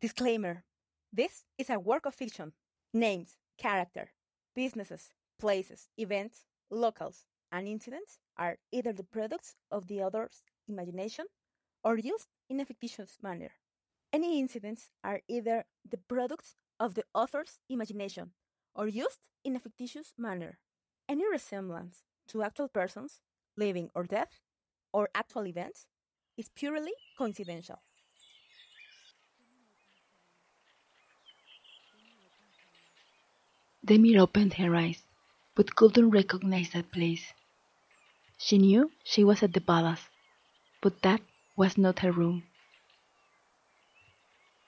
Disclaimer This is a work of fiction. Names, character, businesses, places, events, locals, and incidents are either the products of the author's imagination or used in a fictitious manner. Any incidents are either the products of the author's imagination or used in a fictitious manner. Any resemblance to actual persons, living or dead, or actual events is purely coincidental. Demyr opened her eyes, but couldn't recognize that place. She knew she was at the palace, but that was not her room.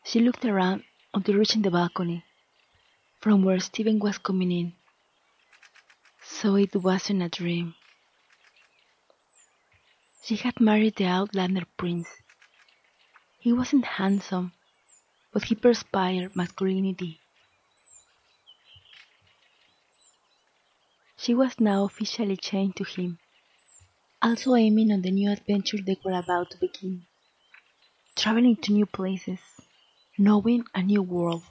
She looked around until reaching the balcony, from where Steven was coming in. So it wasn't a dream. She had married the Outlander prince. He wasn't handsome, but he perspired masculinity. She was now officially chained to him, also aiming on the new adventure they were about to begin, traveling to new places, knowing a new world.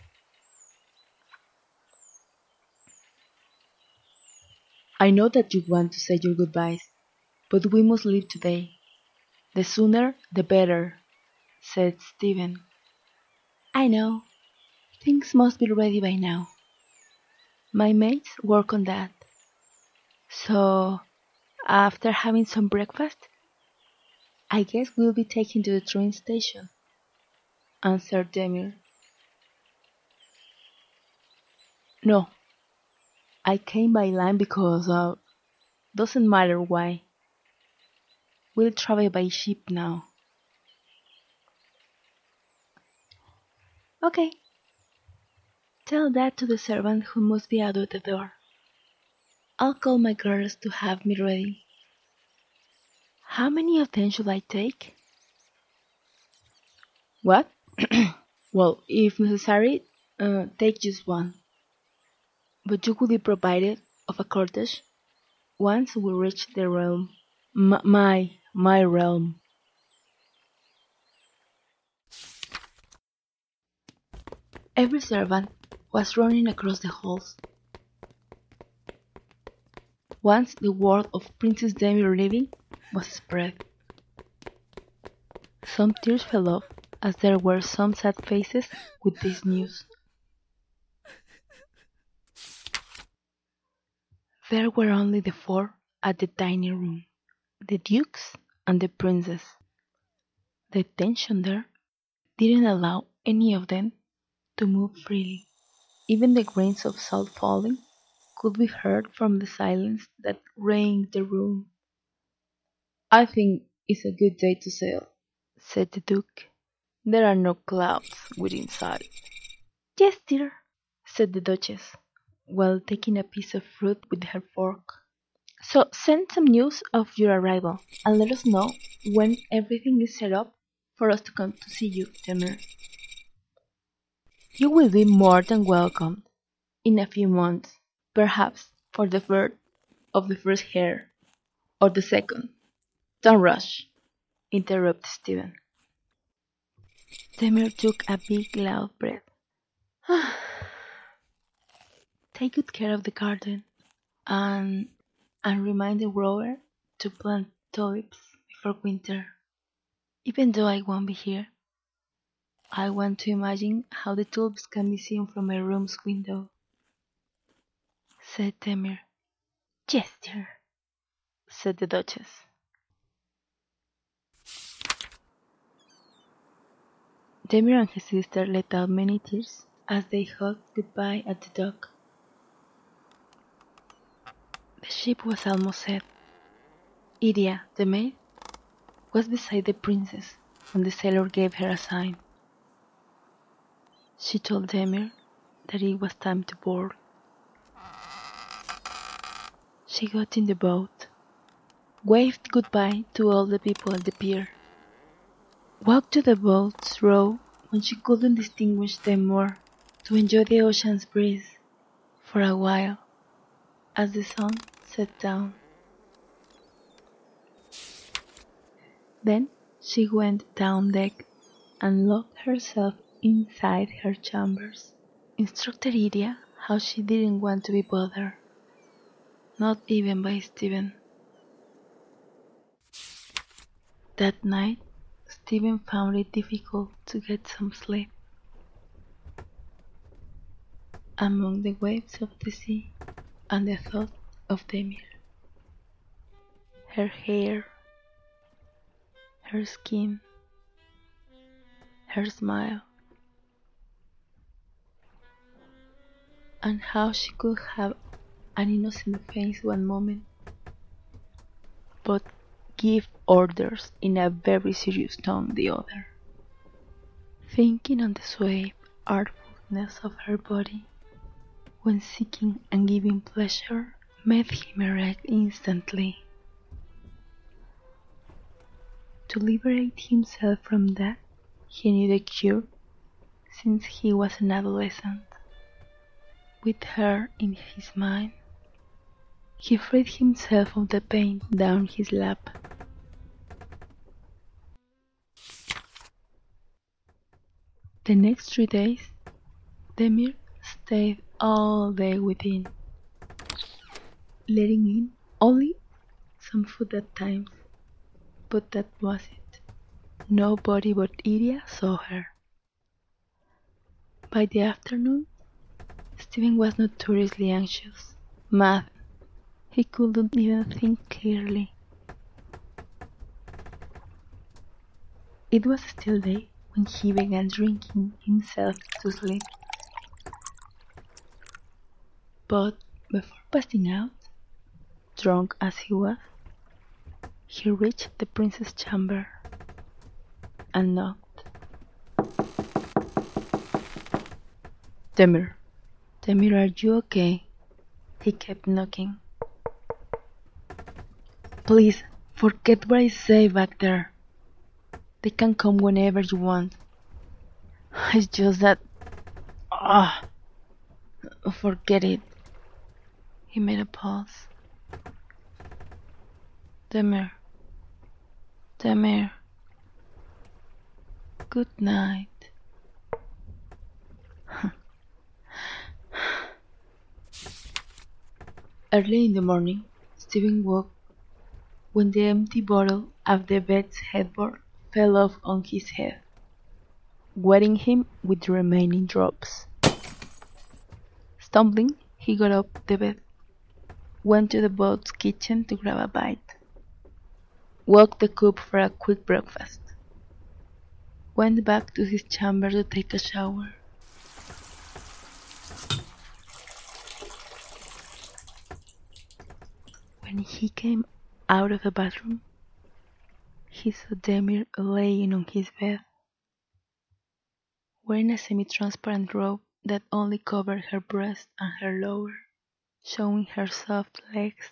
I know that you want to say your goodbyes, but we must leave today. The sooner the better, said Steven. I know. Things must be ready by now. My mates work on that. So, after having some breakfast, I guess we'll be taken to the train station, answered Demyr. No, I came by land because uh, doesn't matter why. We'll travel by ship now. Okay. Tell that to the servant who must be out of the door. I'll call my girls to have me ready. How many of them should I take? What? well, if necessary, uh, take just one. But you will be provided of a cortege once we reach the realm. M my, my realm. Every servant was running across the halls once the word of Princess Demyr leaving was spread. Some tears fell off as there were some sad faces with this news. There were only the four at the dining room the dukes and the princess. The tension there didn't allow any of them to move freely. Even the grains of salt falling could be heard from the silence that reigned the room. I think it's a good day to sail, said the Duke. There are no clouds within sight. Yes, dear, said the Duchess, while taking a piece of fruit with her fork. So send some news of your arrival, and let us know when everything is set up for us to come to see you, Demyr. You will be more than welcome in a few months perhaps for the birth of the first heir, or the second. Don't rush, interrupted Steven. Demyr took a big loud breath. Take good care of the garden, and and remind the grower to plant tulips before winter. Even though I won't be here, I want to imagine how the tulips can be seen from my room's window said Demyr. Yes, dear, said the Duchess. Demyr and his sister let out many tears as they hugged goodbye at the dock. The ship was almost set. Iria, the maid, was beside the princess when the sailor gave her a sign. She told Demyr that it was time to board. She got in the boat, waved goodbye to all the people at the pier, walked to the boat's row when she couldn't distinguish them more, to enjoy the ocean's breeze for a while as the sun set down. Then she went down deck and locked herself inside her chambers, instructed Iria how she didn't want to be bothered, not even by Steven. That night, Steven found it difficult to get some sleep. Among the waves of the sea and the thought of Demyr. Her hair, her skin, her smile, and how she could have an innocent face one moment, but give orders in a very serious tone the other. Thinking on the suave artfulness of her body, when seeking and giving pleasure, made him erect instantly. To liberate himself from that, he knew the cure since he was an adolescent. With her in his mind, he freed himself of the pain down his lap. The next three days, Demyr stayed all day within, letting in only some food at times. But that was it. Nobody but Iria saw her. By the afternoon, Steven was notoriously anxious, mad. He couldn't even think clearly. It was still day when he began drinking himself to sleep. But before passing out, drunk as he was, he reached the prince's chamber and knocked. Demyr, Demyr, are you okay? He kept knocking. Please, forget what I say back there. They can come whenever you want. It's just that. Ah! Forget it. He made a pause. Demyr. Demyr. Good night. Early in the morning, Steven woke when the empty bottle of the bed's headboard fell off on his head, wetting him with the remaining drops. Stumbling, he got up the bed, went to the boat's kitchen to grab a bite, walked the coop for a quick breakfast, went back to his chamber to take a shower. When he came out of the bathroom, he saw Demyr laying on his bed, wearing a semi-transparent robe that only covered her breast and her lower, showing her soft legs.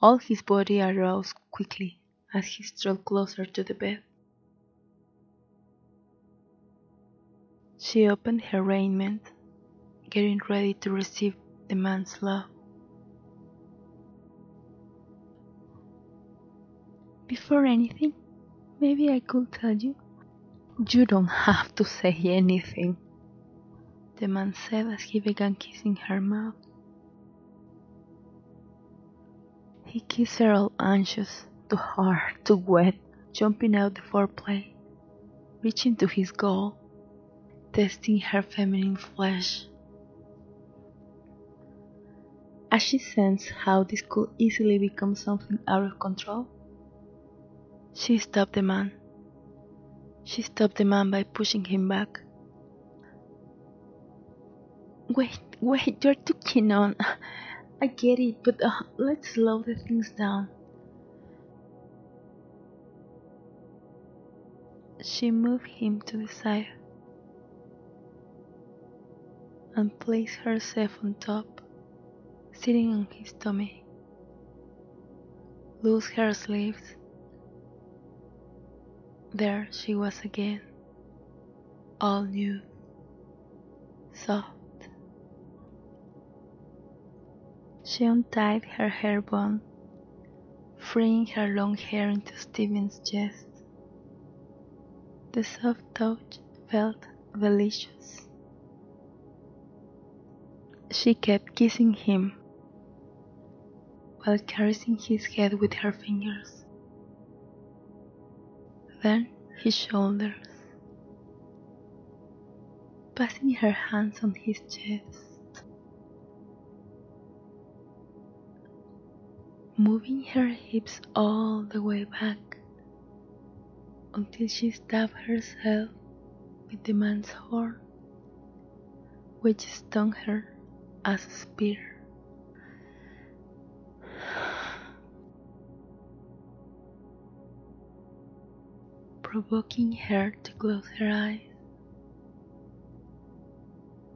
All his body aroused quickly as he strode closer to the bed. She opened her raiment, getting ready to receive the man's love. Before anything, maybe I could tell you. You don't have to say anything, the man said as he began kissing her mouth. He kissed her all anxious, too hard, too wet, jumping out the foreplay, reaching to his goal, testing her feminine flesh. As she sensed how this could easily become something out of control, she stopped the man. She stopped the man by pushing him back. Wait, wait, you're too keen on. I get it, but uh, let's slow the things down. She moved him to the side and placed herself on top, sitting on his tummy. Loose her sleeves there she was again, all new, soft. She untied her hair bun, freeing her long hair into Steven's chest. The soft touch felt delicious. She kept kissing him while caressing his head with her fingers, then his shoulders, passing her hands on his chest, moving her hips all the way back until she stabbed herself with the man's horn, which stung her as a spear. Provoking her to close her eyes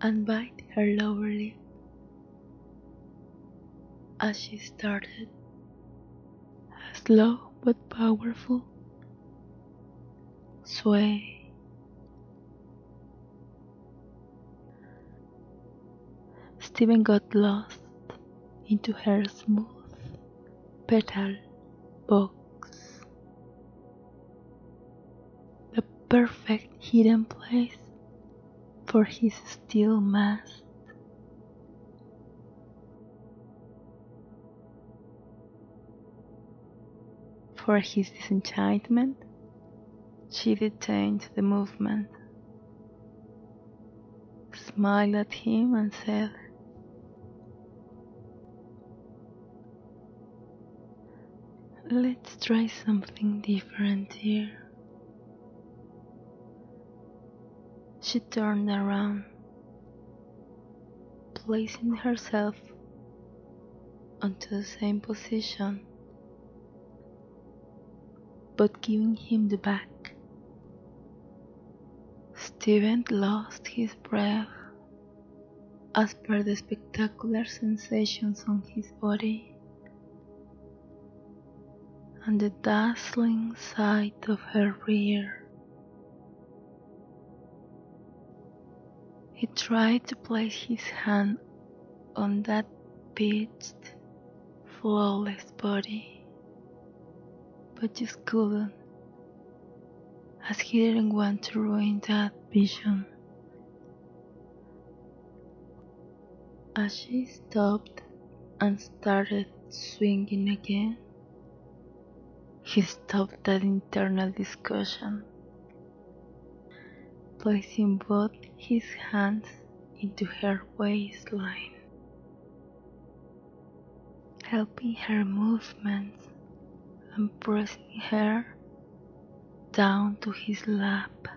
and bite her lower lip as she started a slow but powerful sway. Stephen got lost into her smooth petal box. Perfect hidden place for his steel mast. For his disenchantment, she detained the movement, smiled at him, and said, Let's try something different here. She turned around, placing herself onto the same position, but giving him the back. Steven lost his breath as per the spectacular sensations on his body and the dazzling sight of her rear. He tried to place his hand on that pitched, flawless body, but just couldn't, as he didn't want to ruin that vision. As she stopped and started swinging again, he stopped that internal discussion placing both his hands into her waistline, helping her movements and pressing her down to his lap.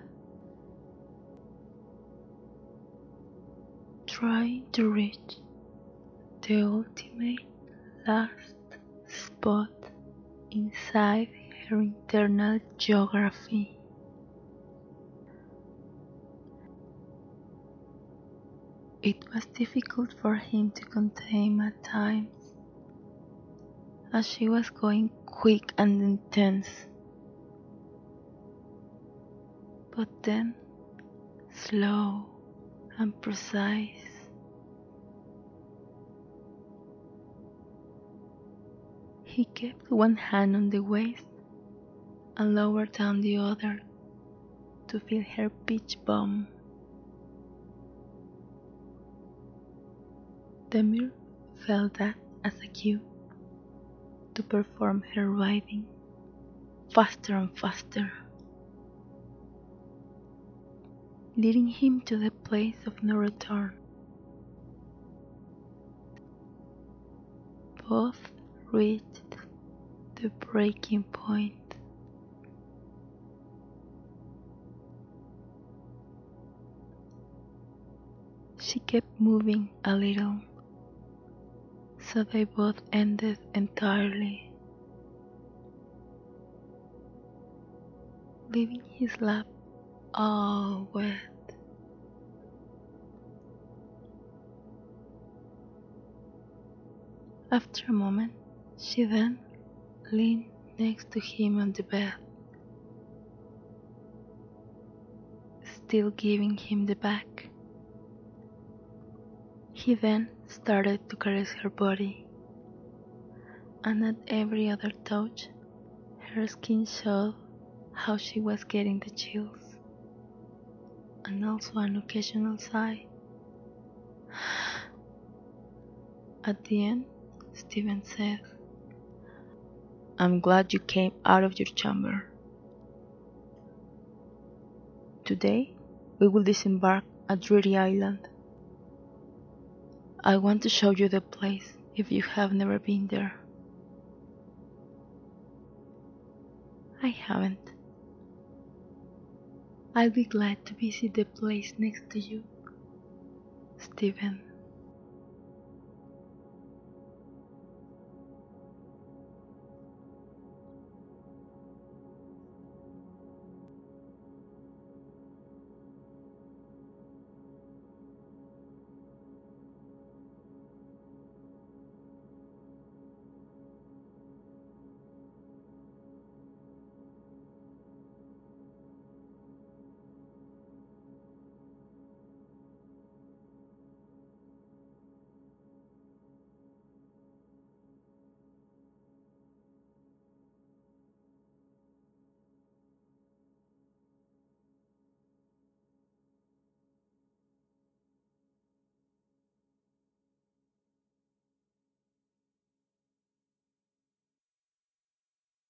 Trying to reach the ultimate last spot inside her internal geography. It was difficult for him to contain at times, as she was going quick and intense. But then, slow and precise. He kept one hand on the waist and lowered down the other to feel her peach bomb. Demyr felt that as a cue to perform her riding faster and faster, leading him to the place of no return. Both reached the breaking point. She kept moving a little so they both ended entirely, leaving his lap all wet. After a moment, she then leaned next to him on the bed, still giving him the back. He then started to caress her body, and at every other touch, her skin showed how she was getting the chills, and also an occasional sigh. At the end, Steven said, I'm glad you came out of your chamber. Today, we will disembark at Dreary Island. I want to show you the place if you have never been there. I haven't. I'll be glad to visit the place next to you, Steven.